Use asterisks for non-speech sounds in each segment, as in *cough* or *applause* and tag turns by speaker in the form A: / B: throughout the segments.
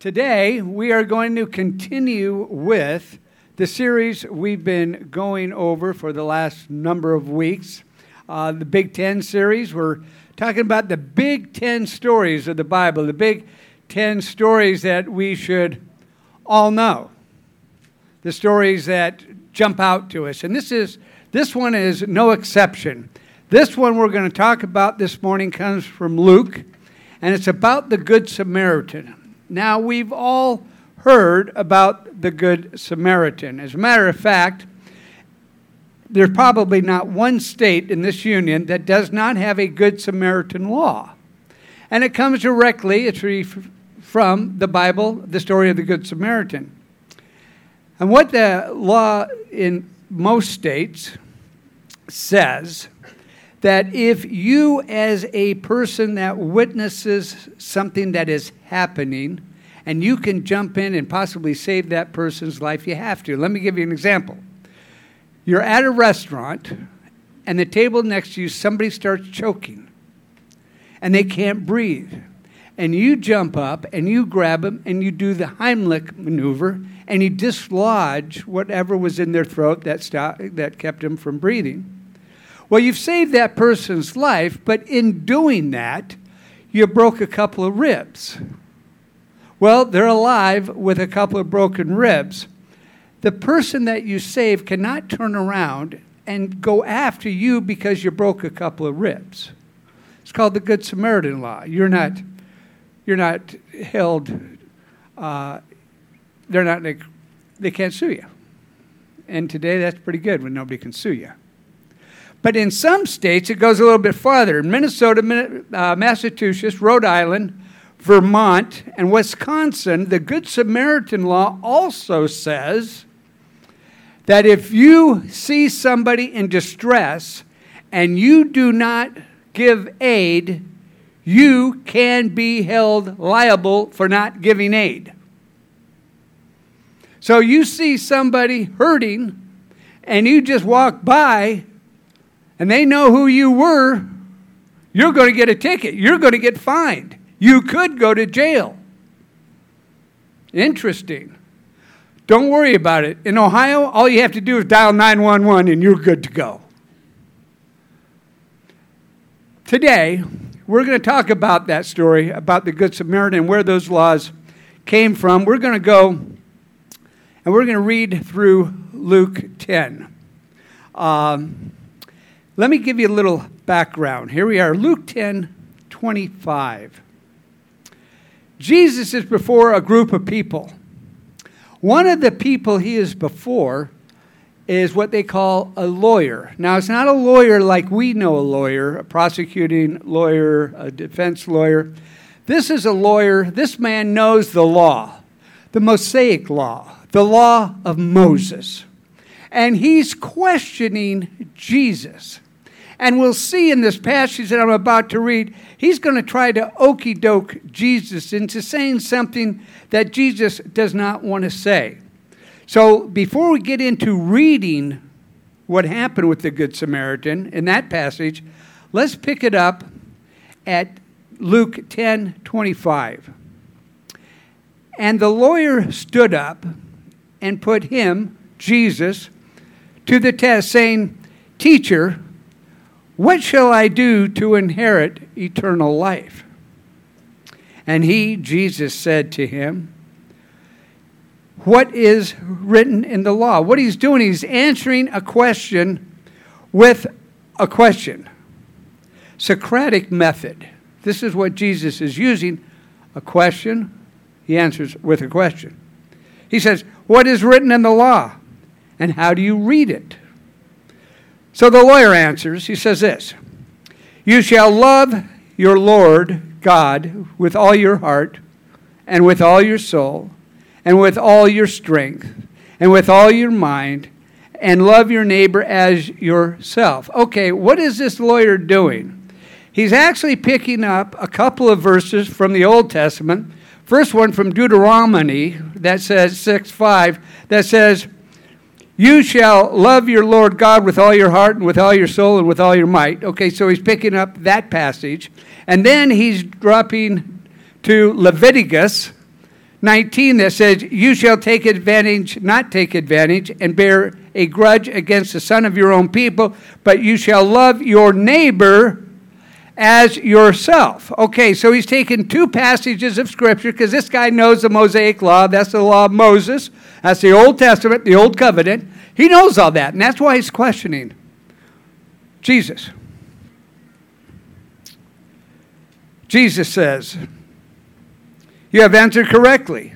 A: Today, we are going to continue with the series we've been going over for the last number of weeks. Uh, the Big Ten series. We're talking about the Big Ten stories of the Bible, the Big Ten stories that we should all know, the stories that jump out to us. And this is this one is no exception. This one we're going to talk about this morning comes from Luke, and it's about the Good Samaritan. Now, we've all heard about the Good Samaritan. As a matter of fact, there's probably not one state in this union that does not have a Good Samaritan law. And it comes directly, from the Bible, the story of the Good Samaritan. And what the law in most states says that if you, as a person that witnesses something that is happening, and you can jump in and possibly save that person's life, you have to. Let me give you an example. You're at a restaurant, and the table next to you, somebody starts choking, and they can't breathe. And you jump up and you grab them and you do the Heimlich maneuver and you dislodge whatever was in their throat that, stopped, that kept them from breathing. Well, you've saved that person's life, but in doing that, you broke a couple of ribs. Well, they're alive with a couple of broken ribs. The person that you save cannot turn around and go after you because you broke a couple of ribs. It's called the Good Samaritan law. You're not, you're not held, uh, they're not, they can't sue you. And today that's pretty good when nobody can sue you. But in some states, it goes a little bit farther. Minnesota, uh, Massachusetts, Rhode Island, Vermont, and Wisconsin, the Good Samaritan law also says that if you see somebody in distress and you do not give aid, you can be held liable for not giving aid. So you see somebody hurting and you just walk by and they know who you were, you're going to get a ticket. You're going to get fined. You could go to jail. Interesting. Don't worry about it. In Ohio, all you have to do is dial 911 and you're good to go. Today, we're going to talk about that story, about the Good Samaritan, where those laws came from. We're going to go and we're going to read through Luke 10. Um, let me give you a little background. Here we are, Luke 10 25. Jesus is before a group of people. One of the people he is before is what they call a lawyer. Now, it's not a lawyer like we know a lawyer, a prosecuting lawyer, a defense lawyer. This is a lawyer, this man knows the law, the Mosaic law, the law of Moses. And he's questioning Jesus. And we'll see in this passage that I'm about to read, he's going to try to okey doke Jesus into saying something that Jesus does not want to say. So before we get into reading what happened with the Good Samaritan in that passage, let's pick it up at Luke 10 25. And the lawyer stood up and put him, Jesus, to the test, saying, Teacher, what shall I do to inherit eternal life? And he, Jesus, said to him, What is written in the law? What he's doing, he's answering a question with a question. Socratic method. This is what Jesus is using a question, he answers with a question. He says, What is written in the law? And how do you read it? So the lawyer answers, he says this You shall love your Lord God with all your heart, and with all your soul, and with all your strength, and with all your mind, and love your neighbor as yourself. Okay, what is this lawyer doing? He's actually picking up a couple of verses from the Old Testament. First one from Deuteronomy that says 6 5 that says, you shall love your Lord God with all your heart and with all your soul and with all your might. Okay, so he's picking up that passage. And then he's dropping to Leviticus 19 that says, You shall take advantage, not take advantage, and bear a grudge against the son of your own people, but you shall love your neighbor as yourself. Okay, so he's taken two passages of Scripture because this guy knows the Mosaic Law. That's the law of Moses. That's the Old Testament, the Old Covenant. He knows all that, and that's why he's questioning Jesus. Jesus says, You have answered correctly.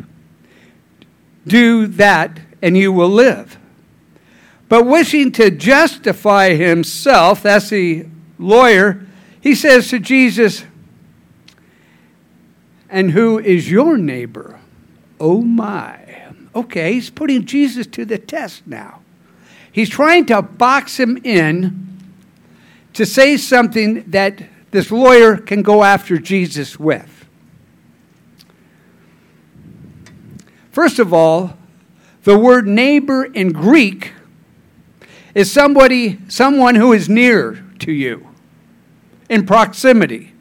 A: Do that, and you will live. But wishing to justify himself, that's the lawyer, he says to Jesus, And who is your neighbor? Oh my. Okay, he's putting Jesus to the test now. He's trying to box him in to say something that this lawyer can go after Jesus with. First of all, the word neighbor in Greek is somebody someone who is near to you in proximity.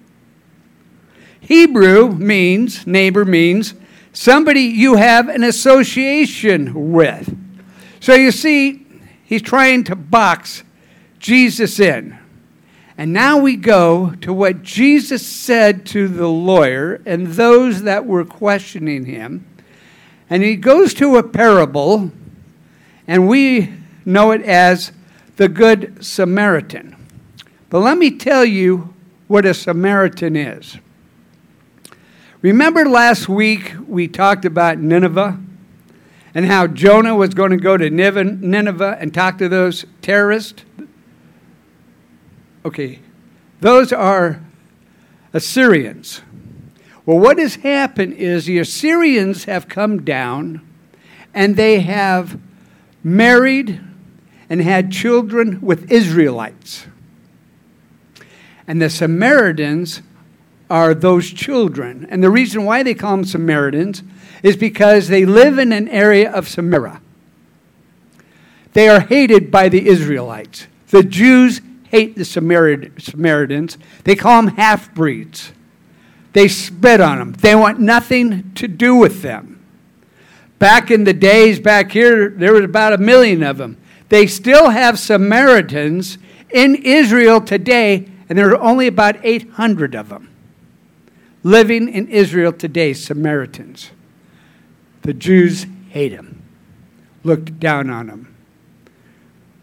A: Hebrew means neighbor means somebody you have an association with. So you see, he's trying to box Jesus in. And now we go to what Jesus said to the lawyer and those that were questioning him. And he goes to a parable, and we know it as the Good Samaritan. But let me tell you what a Samaritan is. Remember last week we talked about Nineveh and how Jonah was going to go to Nineveh and talk to those terrorists? Okay, those are Assyrians. Well, what has happened is the Assyrians have come down and they have married and had children with Israelites. And the Samaritans are those children. And the reason why they call them Samaritans is because they live in an area of Samaria. They are hated by the Israelites. The Jews hate the Samaritans. They call them half breeds. They spit on them. They want nothing to do with them. Back in the days back here, there was about a million of them. They still have Samaritans in Israel today, and there are only about 800 of them living in Israel today, Samaritans. The Jews hate them, looked down on them.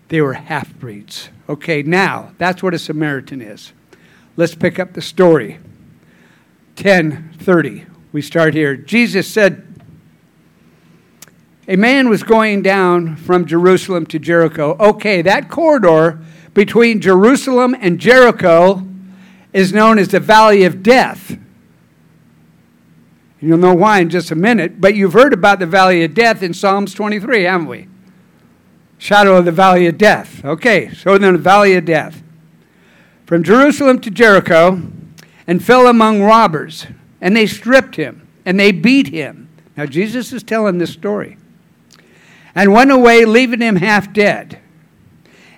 A: They were half breeds. Okay, now that's what a Samaritan is. Let's pick up the story. 10:30. We start here. Jesus said, a man was going down from Jerusalem to Jericho. Okay, that corridor between Jerusalem and Jericho is known as the Valley of Death. You'll know why in just a minute, but you've heard about the Valley of Death in Psalms 23, haven't we? shadow of the valley of death. Okay, so then the valley of death. From Jerusalem to Jericho, and fell among robbers, and they stripped him, and they beat him. Now, Jesus is telling this story. And went away, leaving him half dead.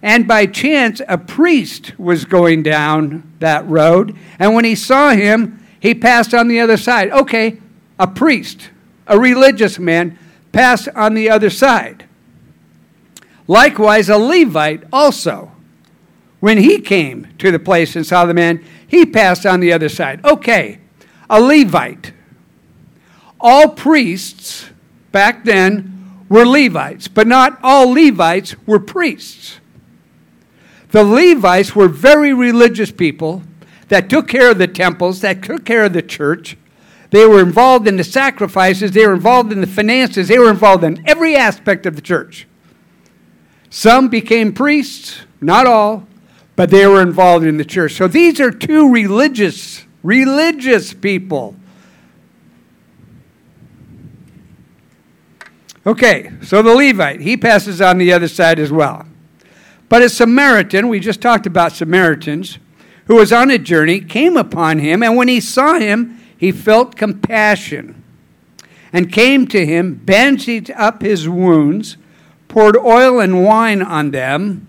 A: And by chance, a priest was going down that road, and when he saw him, he passed on the other side. Okay, a priest, a religious man, passed on the other side. Likewise, a Levite also. When he came to the place and saw the man, he passed on the other side. Okay, a Levite. All priests back then were Levites, but not all Levites were priests. The Levites were very religious people that took care of the temples, that took care of the church. They were involved in the sacrifices, they were involved in the finances, they were involved in every aspect of the church. Some became priests, not all, but they were involved in the church. So these are two religious, religious people. Okay, so the Levite, he passes on the other side as well. But a Samaritan, we just talked about Samaritans, who was on a journey, came upon him, and when he saw him, he felt compassion and came to him, bandaged up his wounds poured oil and wine on them,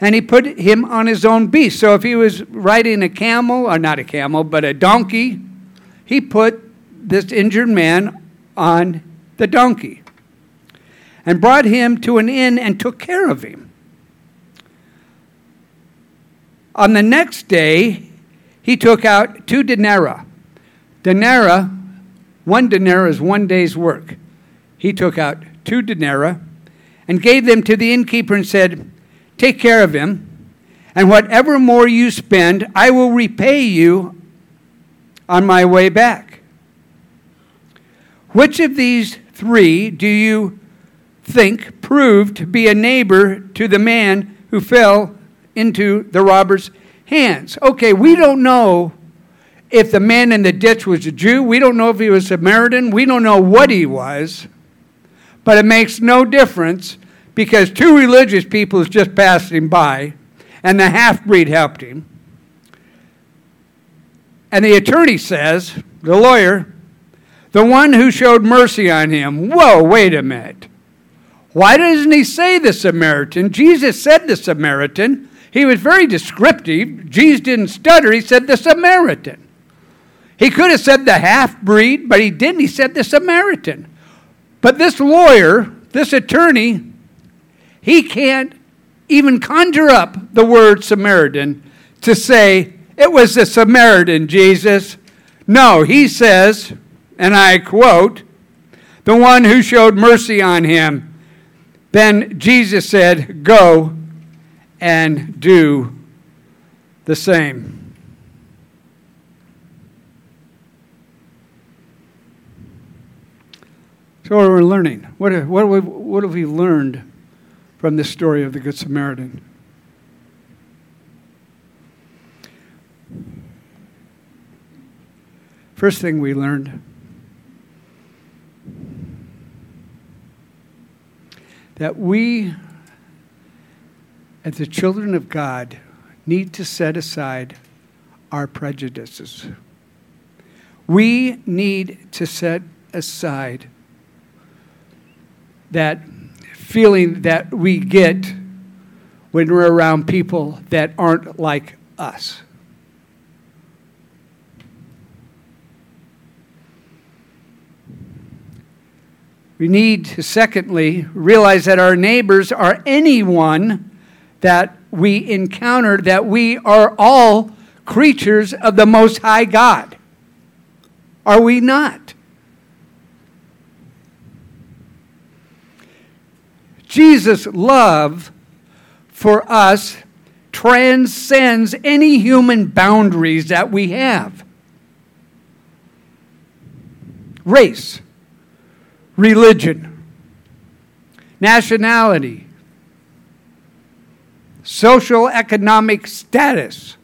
A: and he put him on his own beast. So if he was riding a camel, or not a camel, but a donkey, he put this injured man on the donkey and brought him to an inn and took care of him. On the next day, he took out two denarii. Denarii, one denarii is one day's work. He took out two denarii and gave them to the innkeeper and said, Take care of him, and whatever more you spend, I will repay you on my way back. Which of these three do you think proved to be a neighbor to the man who fell into the robber's hands? Okay, we don't know if the man in the ditch was a Jew. We don't know if he was a Samaritan. We don't know what he was. But it makes no difference because two religious people is just passing by, and the half breed helped him. And the attorney says, the lawyer, the one who showed mercy on him. Whoa, wait a minute. Why doesn't he say the Samaritan? Jesus said the Samaritan. He was very descriptive. Jesus didn't stutter. He said the Samaritan. He could have said the half breed, but he didn't. He said the Samaritan. But this lawyer, this attorney, he can't even conjure up the word Samaritan to say, it was the Samaritan, Jesus. No, he says, and I quote, the one who showed mercy on him. Then Jesus said, Go and do the same. So, what are we learning? What, what, have we, what have we learned from this story of the Good Samaritan. First thing we learned that we, as the children of God, need to set aside our prejudices. We need to set aside that feeling that we get when we're around people that aren't like us. We need to, secondly, realize that our neighbors are anyone that we encounter, that we are all creatures of the Most High God. Are we not? Jesus' love for us transcends any human boundaries that we have. Race, religion, nationality, social economic status.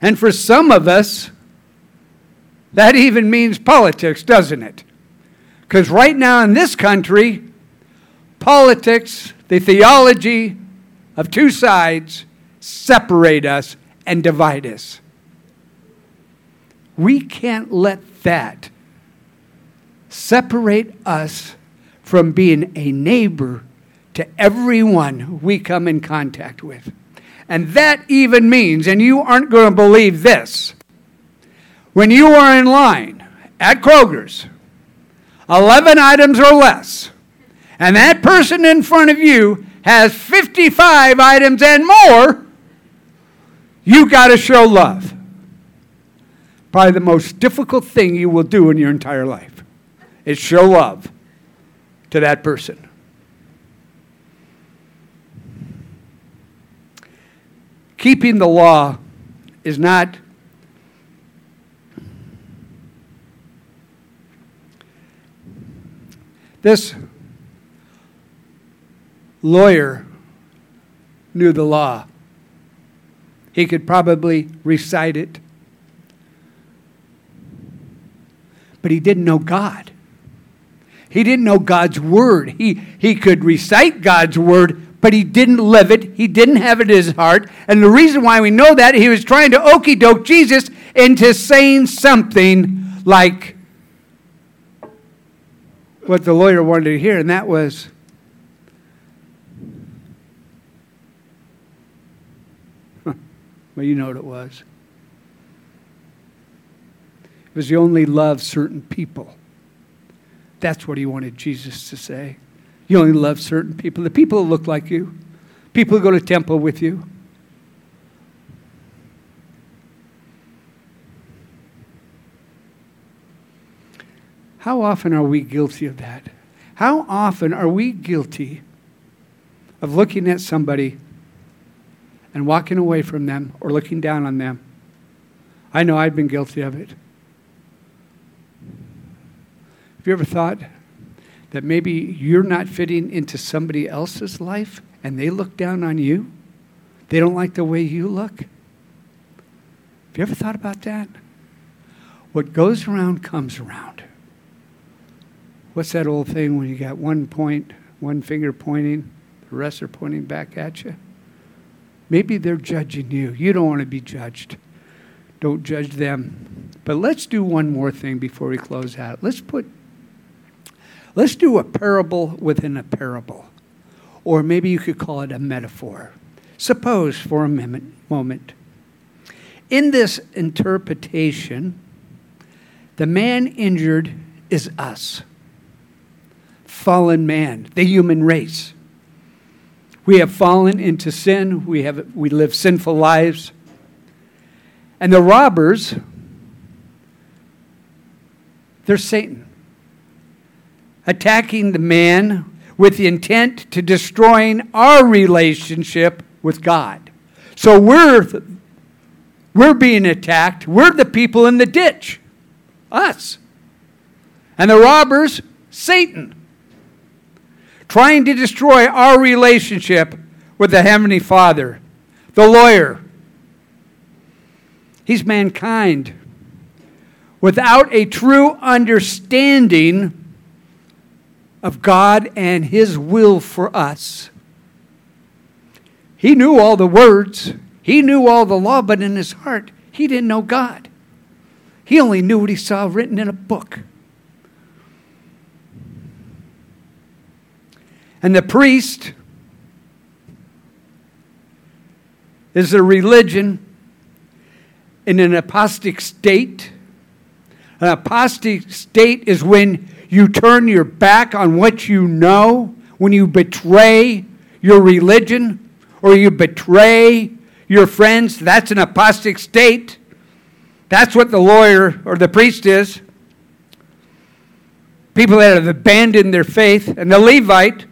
A: And for some of us, that even means politics, doesn't it? Because right now in this country, politics, the theology of two sides separate us and divide us. We can't let that separate us from being a neighbor to everyone we come in contact with. And that even means, and you aren't going to believe this, when you are in line at Kroger's 11 items or less, and that person in front of you has 55 items and more, you got to show love. Probably the most difficult thing you will do in your entire life is show love to that person. Keeping the law is not This lawyer knew the law. He could probably recite it. But he didn't know God. He didn't know God's word. He, he could recite God's word, but he didn't live it. He didn't have it in his heart. And the reason why we know that, he was trying to okey doke Jesus into saying something like, what the lawyer wanted to hear, and that was well, you know what it was. It was you only love certain people. That's what he wanted Jesus to say. You only love certain people. The people who look like you, people who go to temple with you. How often are we guilty of that? How often are we guilty of looking at somebody and walking away from them or looking down on them? I know I've been guilty of it. Have you ever thought that maybe you're not fitting into somebody else's life and they look down on you? They don't like the way you look? Have you ever thought about that? What goes around comes around. What's that old thing when you got one point, one finger pointing, the rest are pointing back at you? Maybe they're judging you. You don't want to be judged. Don't judge them. But let's do one more thing before we close out. Let's put Let's do a parable within a parable. Or maybe you could call it a metaphor. Suppose for a moment, in this interpretation, the man injured is us, fallen man, the human race. We have fallen into sin, we, have, we live sinful lives. And the robbers, they're Satan attacking the man with the intent to destroying our relationship with God. So we're we're being attacked. We're the people in the ditch. Us. And the robbers, Satan. Trying to destroy our relationship with the Heavenly Father, the lawyer. He's mankind. Without a true understanding of God and His will for us. He knew all the words, he knew all the law, but in his heart, he didn't know God. He only knew what he saw written in a book. And the priest is a religion in an apostate state. An apostate state is when you turn your back on what you know, when you betray your religion or you betray your friends, that's an apostate state. That's what the lawyer or the priest is. People that have abandoned their faith. And the Levite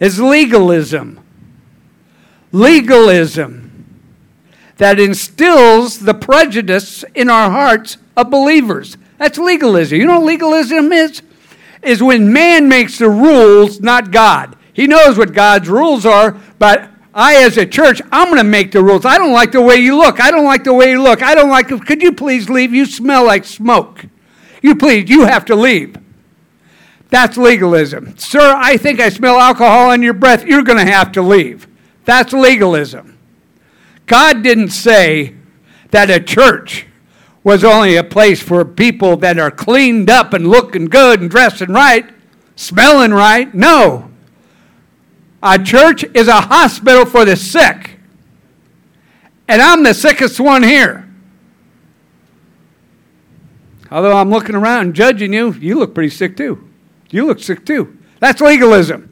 A: is legalism. Legalism that instills the prejudice in our hearts of believers. That's legalism. You know what legalism is? Is when man makes the rules, not God. He knows what God's rules are, but I, as a church, I'm going to make the rules. I don't like the way you look. I don't like the way you look. I don't like. Could you please leave? You smell like smoke. You please. You have to leave. That's legalism. Sir, I think I smell alcohol in your breath. You're going to have to leave. That's legalism. God didn't say that a church was only a place for people that are cleaned up and looking good and dressing right, smelling right. No. A church is a hospital for the sick. And I'm the sickest one here. Although I'm looking around and judging you, you look pretty sick too. You look sick too. That's legalism.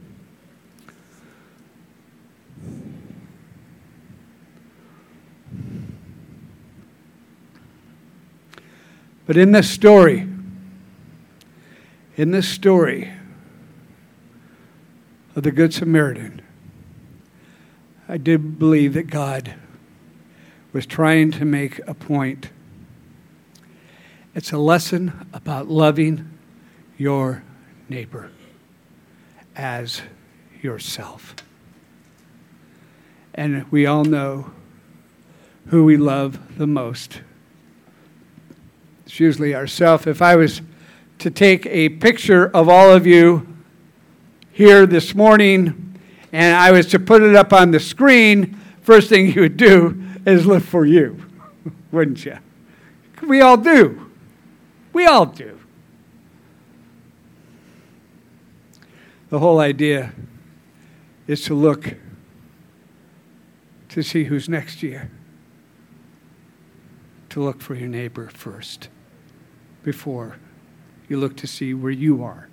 A: But in this story, in this story of the Good Samaritan, I did believe that God was trying to make a point. It's a lesson about loving your neighbor as yourself. And we all know who we love the most it's usually ourself. If I was to take a picture of all of you here this morning and I was to put it up on the screen, first thing you would do is look for you, *laughs* wouldn't you? We all do. We all do. The whole idea is to look to see who's next to you, to look for your neighbor first before you look to see where you are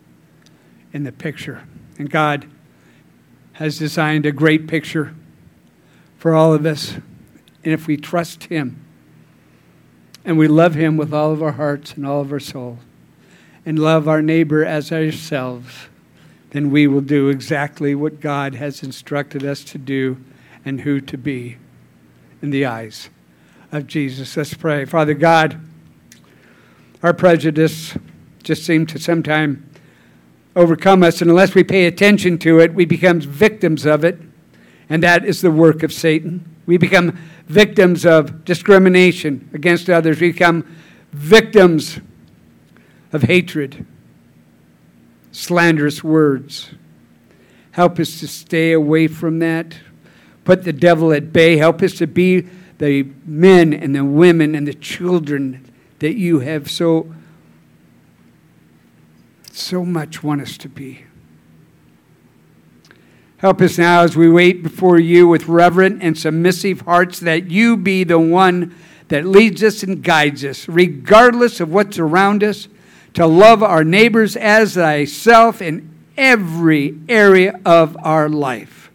A: in the picture. And God has designed a great picture for all of us. And if we trust Him and we love Him with all of our hearts and all of our soul, and love our neighbor as ourselves, then we will do exactly what God has instructed us to do and who to be in the eyes of Jesus. Let's pray. Father God, our prejudice just seems to sometimes overcome us, and unless we pay attention to it, we become victims of it, and that is the work of Satan. We become victims of discrimination against others. We become victims of hatred, slanderous words. Help us to stay away from that. Put the devil at bay. Help us to be the men and the women and the children that you have so so much want us to be. Help us now as we wait before you with reverent and submissive hearts that you be the one that leads us and guides us, regardless of what's around us, to love our neighbors as thyself in every area of our life.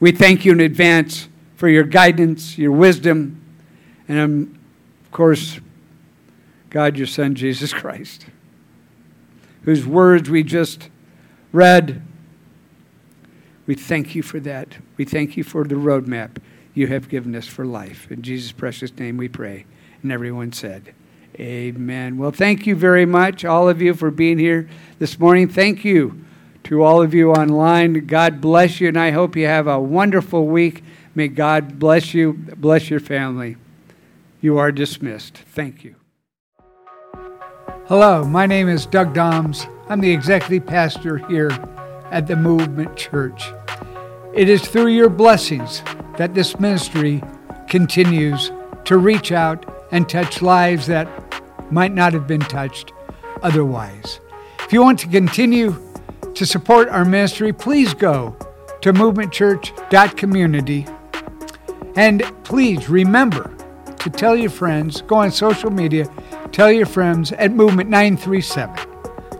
A: We thank you in advance for your guidance, your wisdom, and um, of course, God, your Son, Jesus Christ whose words we just read. We thank you for that. We thank you for the roadmap you have given us for life. In Jesus' precious name we pray. And everyone said, Amen. Well, thank you very much, all of you, for being here this morning. Thank you to all of you online. God bless you, and I hope you have a wonderful week. May God bless you, bless your family. You are dismissed. Thank you. Hello, my name is Doug Dahms. I'm the executive pastor here at the Movement Church. It is through your blessings that this ministry continues to reach out and touch lives that might not have been touched otherwise. If you want to continue to support our ministry, please go to movementchurch.community and please remember to tell your friends, go on social media, Tell your friends at Movement 937.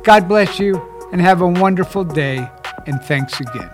A: God bless you and have a wonderful day, and thanks again.